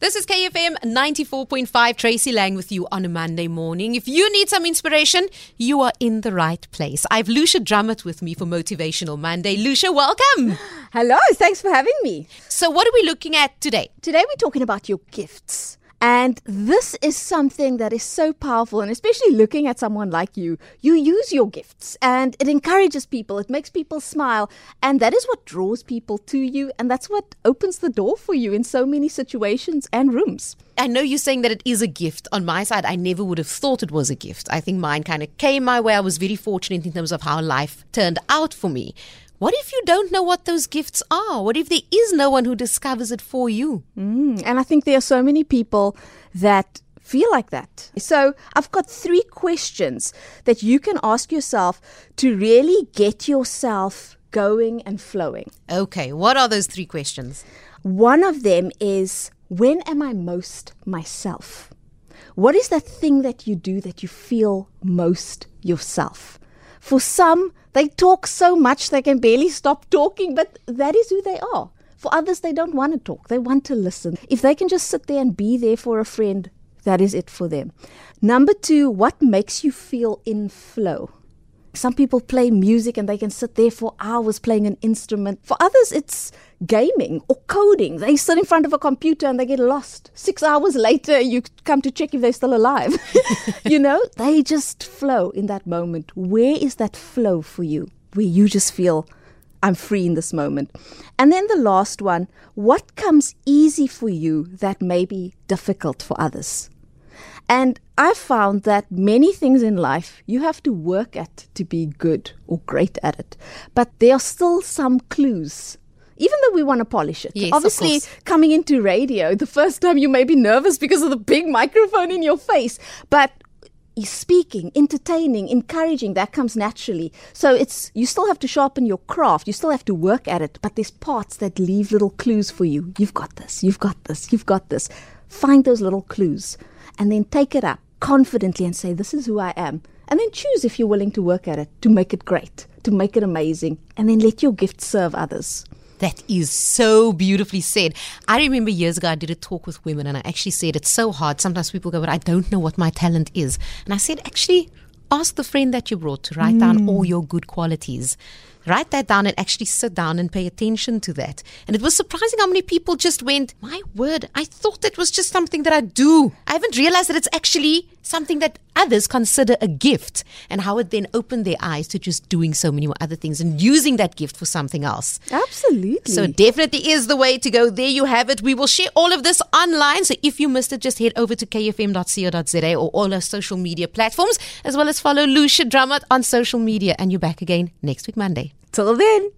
This is KFM 94.5 Tracy Lang with you on a Monday morning. If you need some inspiration, you are in the right place. I've Lucia Drummond with me for Motivational Monday. Lucia, welcome. Hello, thanks for having me. So, what are we looking at today? Today we're talking about your gifts. And this is something that is so powerful, and especially looking at someone like you, you use your gifts and it encourages people, it makes people smile, and that is what draws people to you, and that's what opens the door for you in so many situations and rooms. I know you're saying that it is a gift. On my side, I never would have thought it was a gift. I think mine kind of came my way. I was very fortunate in terms of how life turned out for me. What if you don't know what those gifts are? What if there is no one who discovers it for you? Mm, and I think there are so many people that feel like that. So I've got three questions that you can ask yourself to really get yourself going and flowing. Okay, what are those three questions? One of them is when am I most myself? What is that thing that you do that you feel most yourself? For some, they talk so much they can barely stop talking, but that is who they are. For others, they don't want to talk, they want to listen. If they can just sit there and be there for a friend, that is it for them. Number two, what makes you feel in flow? Some people play music and they can sit there for hours playing an instrument. For others, it's gaming or coding. They sit in front of a computer and they get lost. Six hours later, you come to check if they're still alive. you know, they just flow in that moment. Where is that flow for you? Where you just feel, I'm free in this moment. And then the last one, what comes easy for you that may be difficult for others? And I found that many things in life you have to work at to be good or great at it. But there are still some clues. Even though we want to polish it. Yes, Obviously, coming into radio, the first time you may be nervous because of the big microphone in your face. But speaking, entertaining, encouraging, that comes naturally. So it's you still have to sharpen your craft, you still have to work at it, but there's parts that leave little clues for you. You've got this, you've got this, you've got this. Find those little clues and then take it up confidently and say, This is who I am. And then choose if you're willing to work at it, to make it great, to make it amazing, and then let your gift serve others. That is so beautifully said. I remember years ago I did a talk with women and I actually said it's so hard. Sometimes people go, but I don't know what my talent is. And I said, actually, ask the friend that you brought to write mm. down all your good qualities. Write that down and actually sit down and pay attention to that. And it was surprising how many people just went, My word, I thought that was just something that I do. I haven't realized that it's actually something that others consider a gift and how it then opened their eyes to just doing so many other things and using that gift for something else. Absolutely. So definitely is the way to go. There you have it. We will share all of this online. So if you missed it, just head over to kfm.co.za or all our social media platforms, as well as follow Lucia Drummond on social media. And you're back again next week, Monday. Till then.